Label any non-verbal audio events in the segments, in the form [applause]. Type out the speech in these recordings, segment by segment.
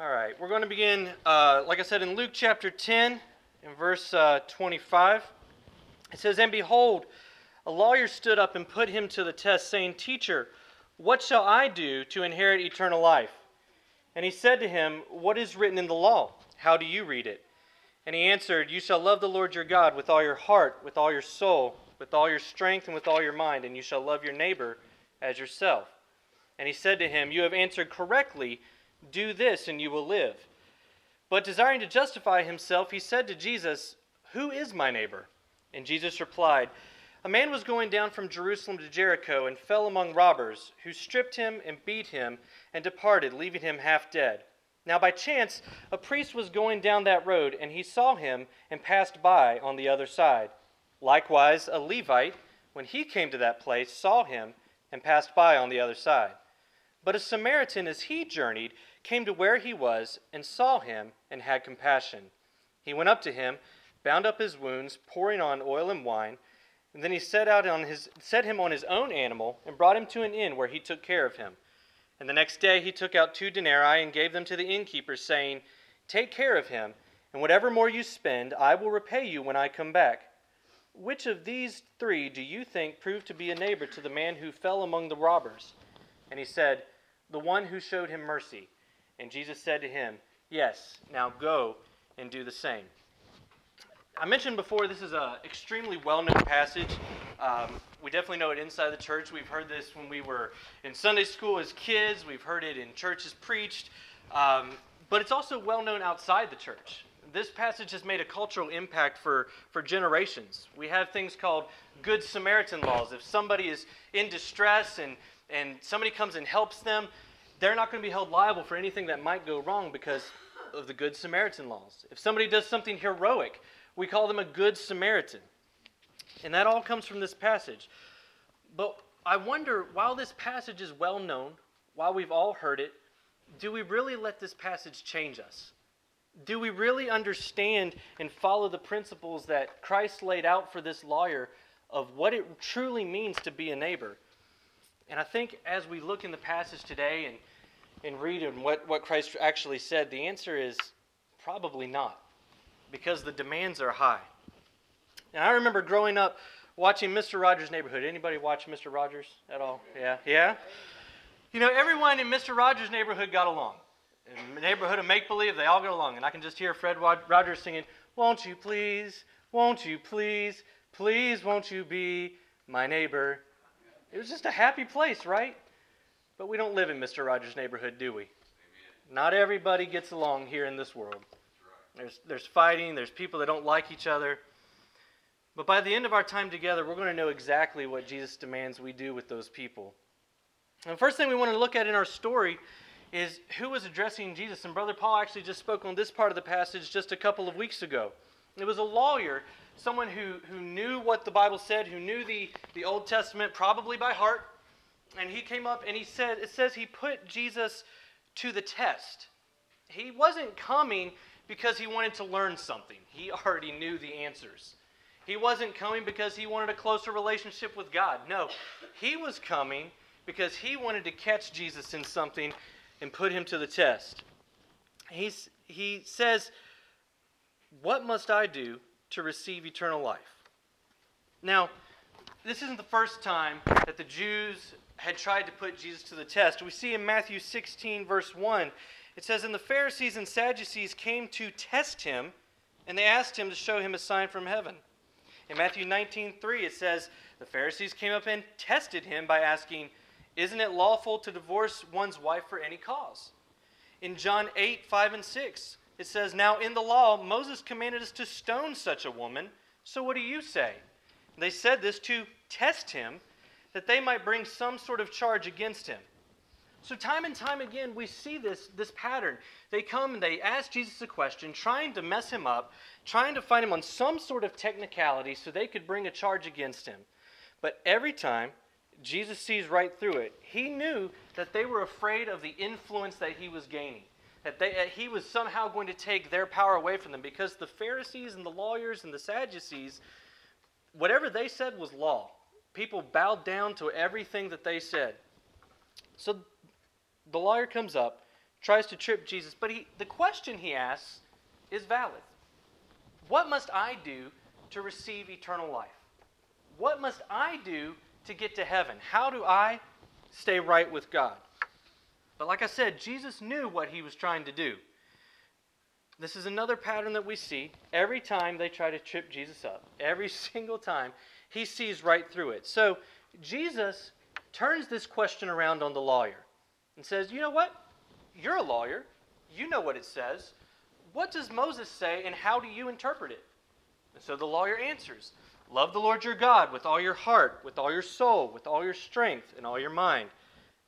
All right, we're going to begin, uh, like I said, in Luke chapter 10, in verse uh, 25. It says, And behold, a lawyer stood up and put him to the test, saying, Teacher, what shall I do to inherit eternal life? And he said to him, What is written in the law? How do you read it? And he answered, You shall love the Lord your God with all your heart, with all your soul, with all your strength, and with all your mind, and you shall love your neighbor as yourself. And he said to him, You have answered correctly. Do this, and you will live. But desiring to justify himself, he said to Jesus, Who is my neighbor? And Jesus replied, A man was going down from Jerusalem to Jericho and fell among robbers, who stripped him and beat him and departed, leaving him half dead. Now, by chance, a priest was going down that road, and he saw him and passed by on the other side. Likewise, a Levite, when he came to that place, saw him and passed by on the other side. But a Samaritan, as he journeyed, came to where he was and saw him and had compassion. He went up to him, bound up his wounds, pouring on oil and wine, and then he set out on his set him on his own animal and brought him to an inn where he took care of him. And the next day he took out two denarii and gave them to the innkeeper, saying, Take care of him, and whatever more you spend, I will repay you when I come back. Which of these three do you think proved to be a neighbor to the man who fell among the robbers? And he said, The one who showed him mercy. And Jesus said to him, Yes, now go and do the same. I mentioned before this is an extremely well known passage. Um, we definitely know it inside the church. We've heard this when we were in Sunday school as kids, we've heard it in churches preached, um, but it's also well known outside the church. This passage has made a cultural impact for, for generations. We have things called Good Samaritan laws. If somebody is in distress and, and somebody comes and helps them, they're not going to be held liable for anything that might go wrong because of the Good Samaritan laws. If somebody does something heroic, we call them a Good Samaritan. And that all comes from this passage. But I wonder, while this passage is well known, while we've all heard it, do we really let this passage change us? Do we really understand and follow the principles that Christ laid out for this lawyer of what it truly means to be a neighbor? And I think as we look in the passage today and, and read and what, what Christ actually said, the answer is probably not, because the demands are high. And I remember growing up watching Mr. Rogers' Neighborhood. Anybody watch Mr. Rogers at all? Yeah, yeah. You know, everyone in Mr. Rogers' neighborhood got along. In the neighborhood of make believe, they all got along. And I can just hear Fred Rogers singing, "Won't you please? Won't you please? Please, won't you be my neighbor?" It was just a happy place, right? But we don't live in Mr. Rogers' neighborhood, do we? Amen. Not everybody gets along here in this world. Right. There's, there's fighting, there's people that don't like each other. But by the end of our time together, we're going to know exactly what Jesus demands we do with those people. And the first thing we want to look at in our story is who was addressing Jesus. And Brother Paul actually just spoke on this part of the passage just a couple of weeks ago. It was a lawyer someone who, who knew what the Bible said, who knew the, the Old Testament probably by heart. And he came up and he said, it says he put Jesus to the test. He wasn't coming because he wanted to learn something, he [laughs] already knew the answers. He wasn't coming because he wanted a closer relationship with God. No, he was coming because he wanted to catch Jesus in something and put him to the test. He's, he says, What must I do to receive eternal life. Now, this isn't the first time that the Jews had tried to put Jesus to the test. We see in Matthew 16, verse 1, it says, And the Pharisees and Sadducees came to test him, and they asked him to show him a sign from heaven. In Matthew 19, 3, it says, The Pharisees came up and tested him by asking, Isn't it lawful to divorce one's wife for any cause? In John 8, 5, and 6, it says, Now in the law, Moses commanded us to stone such a woman. So what do you say? They said this to test him, that they might bring some sort of charge against him. So, time and time again, we see this, this pattern. They come and they ask Jesus a question, trying to mess him up, trying to find him on some sort of technicality so they could bring a charge against him. But every time, Jesus sees right through it. He knew that they were afraid of the influence that he was gaining that, they, that he was somehow going to take their power away from them because the Pharisees and the lawyers and the Sadducees, whatever they said was law. People bowed down to everything that they said. So the lawyer comes up, tries to trip Jesus, but he, the question he asks is valid. What must I do to receive eternal life? What must I do to get to heaven? How do I stay right with God? But like I said, Jesus knew what he was trying to do. This is another pattern that we see every time they try to trip Jesus up. Every [laughs] single time, he sees right through it. So Jesus turns this question around on the lawyer and says, You know what? You're a lawyer. You know what it says. What does Moses say, and how do you interpret it? And so the lawyer answers Love the Lord your God with all your heart, with all your soul, with all your strength, and all your mind,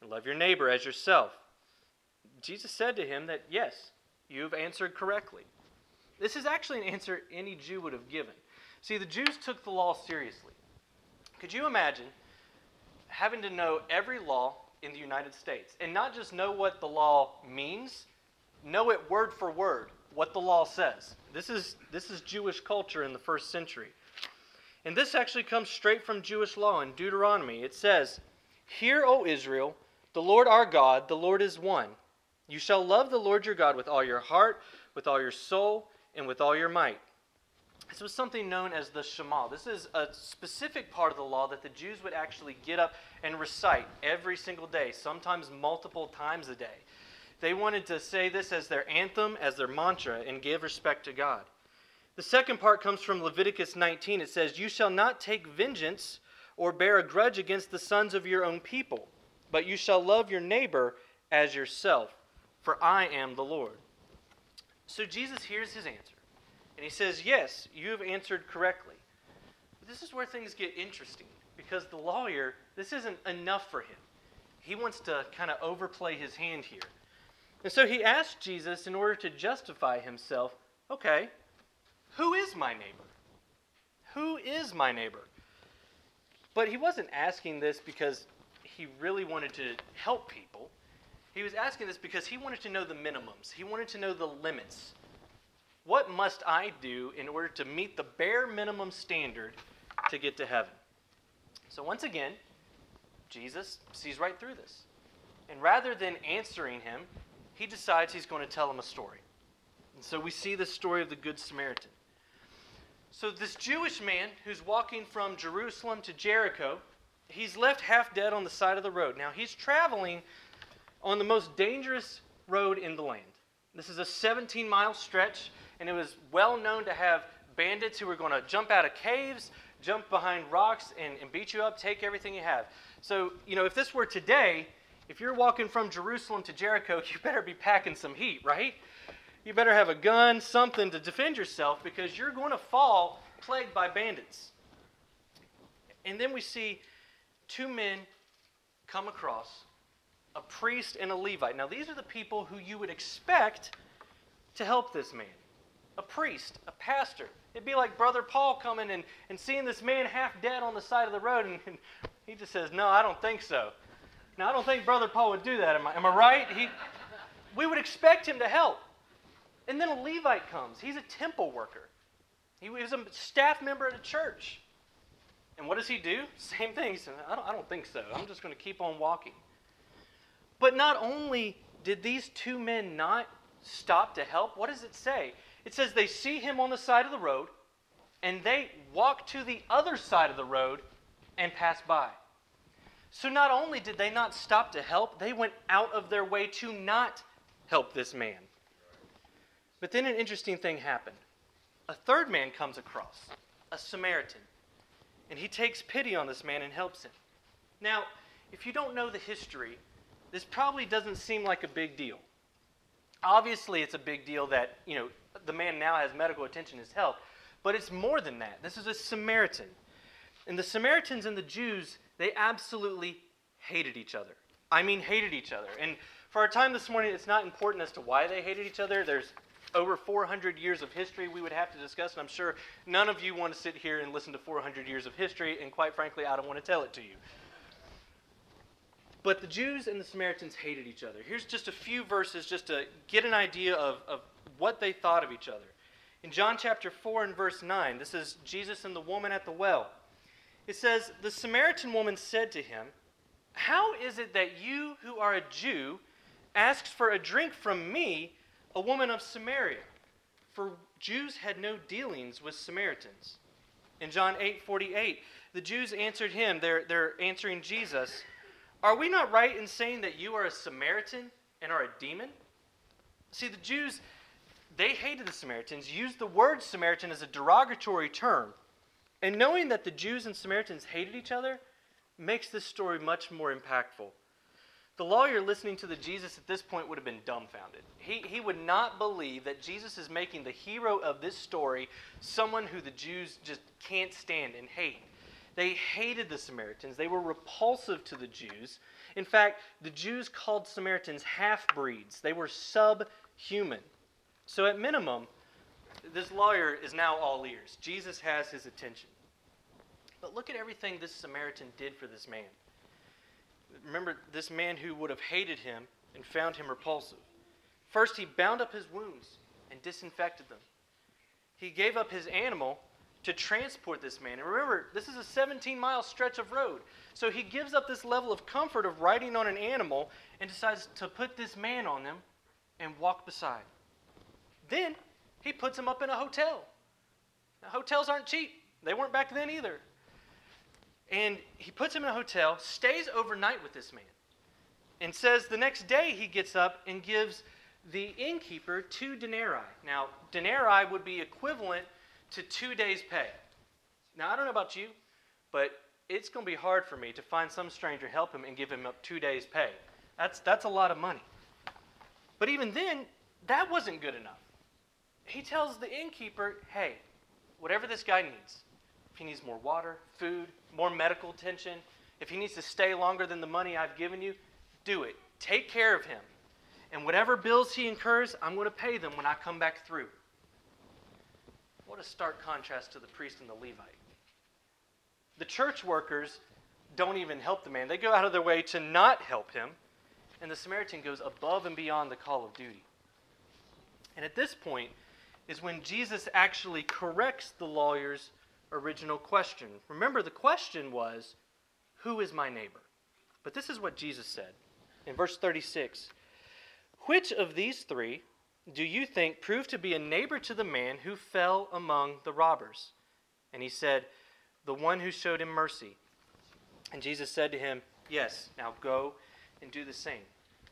and love your neighbor as yourself. Jesus said to him that, Yes, you've answered correctly. This is actually an answer any Jew would have given. See, the Jews took the law seriously. Could you imagine having to know every law in the United States and not just know what the law means, know it word for word, what the law says? This is, this is Jewish culture in the first century. And this actually comes straight from Jewish law in Deuteronomy. It says, Hear, O Israel, the Lord our God, the Lord is one. You shall love the Lord your God with all your heart, with all your soul, and with all your might. This was something known as the Shema. This is a specific part of the law that the Jews would actually get up and recite every single day, sometimes multiple times a day. They wanted to say this as their anthem, as their mantra, and give respect to God. The second part comes from Leviticus 19. It says, You shall not take vengeance or bear a grudge against the sons of your own people, but you shall love your neighbor as yourself, for I am the Lord. So Jesus hears his answer. And he says, Yes, you have answered correctly. But this is where things get interesting because the lawyer, this isn't enough for him. He wants to kind of overplay his hand here. And so he asks Jesus, in order to justify himself, okay, who is my neighbor? Who is my neighbor? But he wasn't asking this because he really wanted to help people. He was asking this because he wanted to know the minimums, he wanted to know the limits. What must I do in order to meet the bare minimum standard to get to heaven? So, once again, Jesus sees right through this. And rather than answering him, he decides he's going to tell him a story. And so we see the story of the Good Samaritan. So, this Jewish man who's walking from Jerusalem to Jericho, he's left half dead on the side of the road. Now, he's traveling on the most dangerous road in the land. This is a 17 mile stretch and it was well known to have bandits who were going to jump out of caves, jump behind rocks, and, and beat you up, take everything you have. So, you know, if this were today, if you're walking from Jerusalem to Jericho, [laughs] you better be packing some heat, right? You better have a gun, something to defend yourself because you're going to fall plagued by bandits. And then we see two men come across a priest and a Levite. Now, these are the people who you would expect to help this man a priest, a pastor. It'd be like Brother Paul coming and, and seeing this man half dead on the side of the road, and, and he just says, No, I don't think so. Now, I don't think Brother Paul would do that. Am I, am I right? He, we would expect him to help. And then a Levite comes. He's a temple worker, he was a staff member at a church. And what does he do? Same thing. He says, I don't, I don't think so. I'm just going to keep on walking. But not only did these two men not stop to help, what does it say? It says they see him on the side of the road, and they walk to the other side of the road and pass by. So not only did they not stop to help, they went out of their way to not help this man. But then an interesting thing happened. A third man comes across, a Samaritan, and he takes pity on this man and helps him. Now, if you don't know the history, this probably doesn't seem like a big deal. Obviously, it's a big deal that, you know, the man now has medical attention his help. But it's more than that. This is a Samaritan. And the Samaritans and the Jews, they absolutely hated each other. I mean, hated each other. And for our time this morning, it's not important as to why they hated each other. There's over 400 years of history we would have to discuss, and I'm sure none of you want to sit here and listen to 400 years of history, and quite frankly, I don't want to tell it to you. But the Jews and the Samaritans hated each other. Here's just a few verses just to get an idea of, of what they thought of each other. In John chapter 4 and verse 9, this is Jesus and the woman at the well. It says, The Samaritan woman said to him, How is it that you who are a Jew asks for a drink from me, a woman of Samaria? For Jews had no dealings with Samaritans. In John 8 48, the Jews answered him, they're, they're answering Jesus, Are we not right in saying that you are a Samaritan and are a demon? See, the Jews, they hated the Samaritans, used the word Samaritan as a derogatory term. And knowing that the Jews and Samaritans hated each other makes this story much more impactful. The lawyer listening to the Jesus at this point would have been dumbfounded. He, he would not believe that Jesus is making the hero of this story someone who the Jews just can't stand and hate. They hated the Samaritans, they were repulsive to the Jews. In fact, the Jews called Samaritans half breeds, they were subhuman. So, at minimum, this lawyer is now all ears. Jesus has his attention. But look at everything this Samaritan did for this man. Remember, this man who would have hated him and found him repulsive. First, he bound up his wounds and disinfected them. He gave up his animal to transport this man. And remember, this is a 17 mile stretch of road. So he gives up this level of comfort of riding on an animal and decides to put this man on them and walk beside. Then he puts him up in a hotel. Now, hotels aren't cheap, they weren't back then either. And he puts him in a hotel, stays overnight with this man, and says the next day he gets up and gives the innkeeper two denarii. Now, denarii would be equivalent to two days' pay. Now, I don't know about you, but it's going to be hard for me to find some stranger, help him, and give him up two days' pay. That's, that's a lot of money. But even then, that wasn't good enough. He tells the innkeeper, hey, whatever this guy needs, if he needs more water, food, more medical attention, if he needs to stay longer than the money I've given you, do it. Take care of him. And whatever bills he incurs, I'm going to pay them when I come back through. What a stark contrast to the priest and the Levite. The church workers don't even help the man, they go out of their way to not help him. And the Samaritan goes above and beyond the call of duty. And at this point is when Jesus actually corrects the lawyer's original question. Remember, the question was, Who is my neighbor? But this is what Jesus said in verse 36 Which of these three do you think proved to be a neighbor to the man who fell among the robbers? And he said, The one who showed him mercy. And Jesus said to him, Yes, now go and do the same.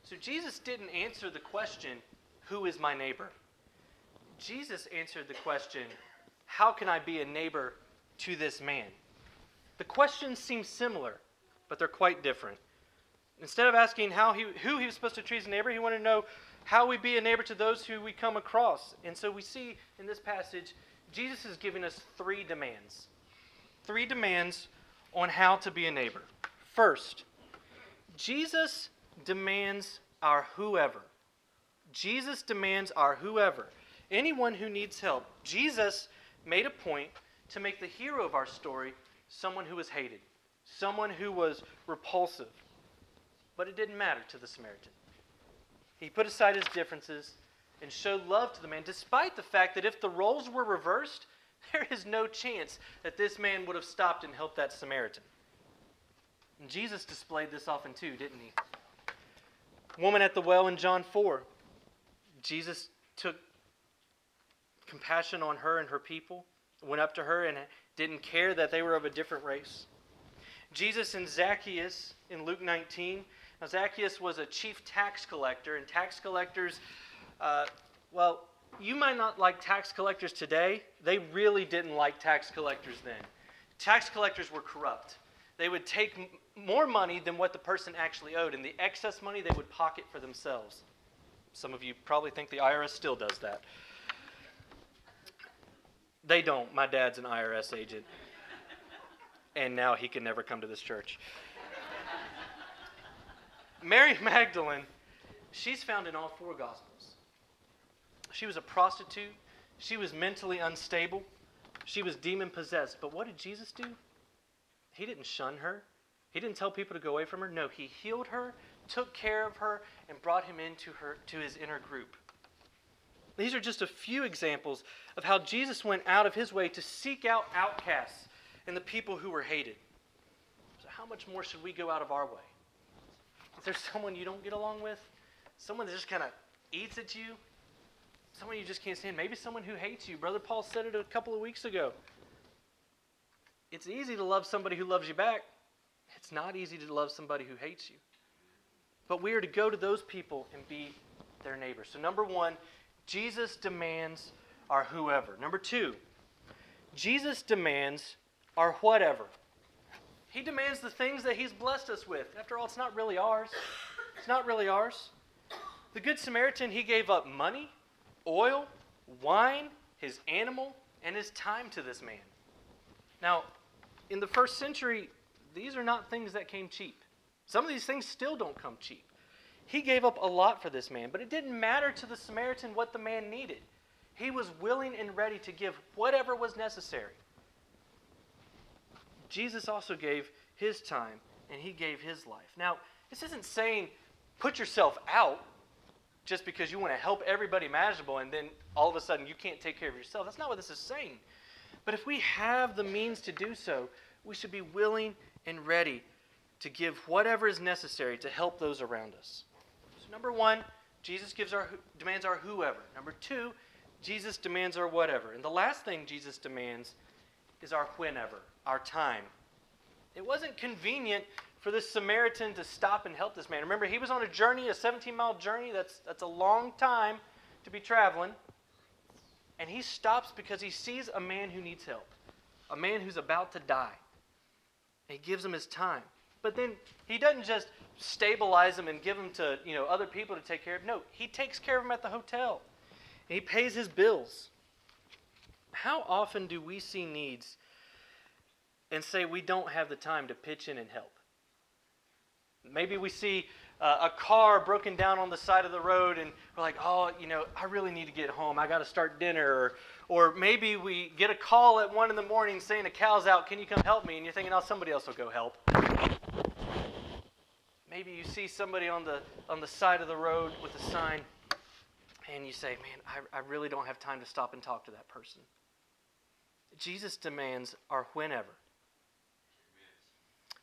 So Jesus didn't answer the question, Who is my neighbor? Jesus answered the question, How can I be a neighbor to this man? The questions seem similar, but they're quite different. Instead of asking how he, who he was supposed to treat as a neighbor, he wanted to know how we be a neighbor to those who we come across. And so we see in this passage, Jesus is giving us three demands. Three demands on how to be a neighbor. First, Jesus demands our whoever. Jesus demands our whoever. Anyone who needs help. Jesus made a point to make the hero of our story someone who was hated, someone who was repulsive. But it didn't matter to the Samaritan. He put aside his differences and showed love to the man, despite the fact that if the roles were reversed, [laughs] there is no chance that this man would have stopped and helped that Samaritan. And Jesus displayed this often too, didn't he? Woman at the well in John 4. Jesus took compassion on her and her people, went up to her and didn't care that they were of a different race. Jesus and Zacchaeus in Luke 19. Now, Zacchaeus was a chief tax collector, and tax collectors, uh, well, you might not like tax collectors today. They really didn't like tax collectors then. Tax collectors were corrupt. They would take m- more money than what the person actually owed, and the excess money they would pocket for themselves. Some of you probably think the IRS still does that. They don't. My dad's an IRS agent. And now he can never come to this church. Mary [laughs] Magdalene, she's found in all four Gospels. She was a prostitute. She was mentally unstable. She was demon possessed. But what did Jesus do? He didn't shun her. He didn't tell people to go away from her. No, he healed her, took care of her, and brought him into her to his inner group. These are just a few examples of how Jesus went out of his way to seek out outcasts and the people who were hated. So, how much more should we go out of our way? If there's someone you don't get along with, someone that just kind of eats at you, someone you just can't stand, maybe someone who hates you. Brother Paul said it a couple of weeks ago. It's easy to love somebody who loves you back. It's not easy to love somebody who hates you. But we are to go to those people and be their neighbor. So, number one, Jesus demands our whoever. Number two, Jesus demands our whatever. He demands the things that He's blessed us with. After all, it's not really ours. It's not really ours. The Good Samaritan, he gave up money, oil, wine, his animal, and his time to this man. Now, in the first century, these are not things that came cheap. Some of these things still don't come cheap. He gave up a lot for this man, but it didn't matter to the Samaritan what the man needed. He was willing and ready to give whatever was necessary. Jesus also gave his time and he gave his life. Now, this isn't saying put yourself out just because you want to help everybody imaginable and then all of a sudden you can't take care of yourself. That's not what this is saying. But if we have the means to do so, we should be willing and ready to give whatever is necessary to help those around us. So number 1, Jesus gives our demands our whoever. Number 2, Jesus demands our whatever. And the last thing Jesus demands is our whenever, our time. It wasn't convenient for this Samaritan to stop and help this man. Remember, he was on a journey, a 17 mile journey. That's, that's a long time to be traveling. And he stops because he sees a man who needs help, a man who's about to die. And he gives him his time. But then he doesn't just stabilize him and give him to you know other people to take care of. No, he takes care of him at the hotel. He pays his bills. How often do we see needs and say we don't have the time to pitch in and help? Maybe we see uh, a car broken down on the side of the road and we're like, oh, you know, I really need to get home. I got to start dinner. Or, or maybe we get a call at 1 in the morning saying a cow's out. Can you come help me? And you're thinking, oh, somebody else will go help. Maybe you see somebody on the, on the side of the road with a sign and you say, man, I, I really don't have time to stop and talk to that person. Jesus demands our whenever.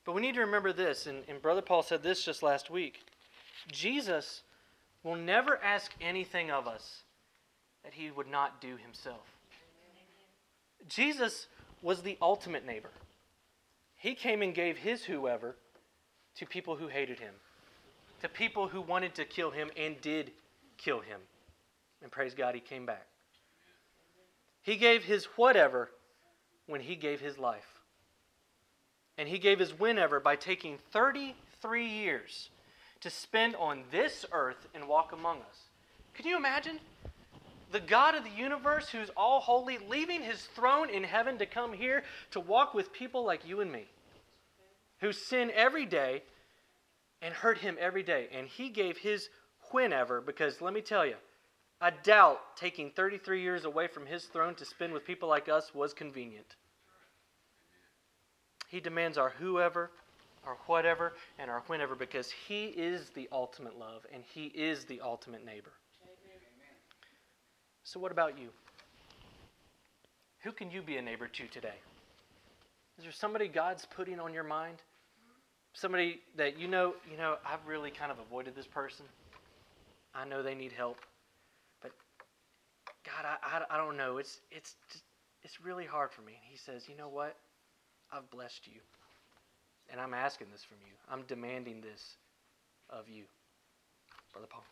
But we need to remember this, and, and Brother Paul said this just last week. Jesus will never ask anything of us that he would not do himself. Jesus was the ultimate neighbor. He came and gave his whoever to people who hated him, to people who wanted to kill him and did kill him. And praise God, he came back. He gave his whatever when he gave his life. And he gave his whenever by taking 33 years to spend on this earth and walk among us. Can you imagine? The God of the universe, who's all holy, leaving his throne in heaven to come here to walk with people like you and me, who sin every day and hurt him every day. And he gave his whenever, because let me tell you, I doubt taking 33 years away from his throne to spend with people like us was convenient. He demands our whoever, our whatever, and our whenever because He is the ultimate love and He is the ultimate neighbor. Amen. So, what about you? Who can you be a neighbor to today? Is there somebody God's putting on your mind? Somebody that you know, you know, I've really kind of avoided this person. I know they need help, but God, I, I, I don't know. It's it's just, it's really hard for me. And He says, you know what? I've blessed you. And I'm asking this from you. I'm demanding this of you. Brother Paul.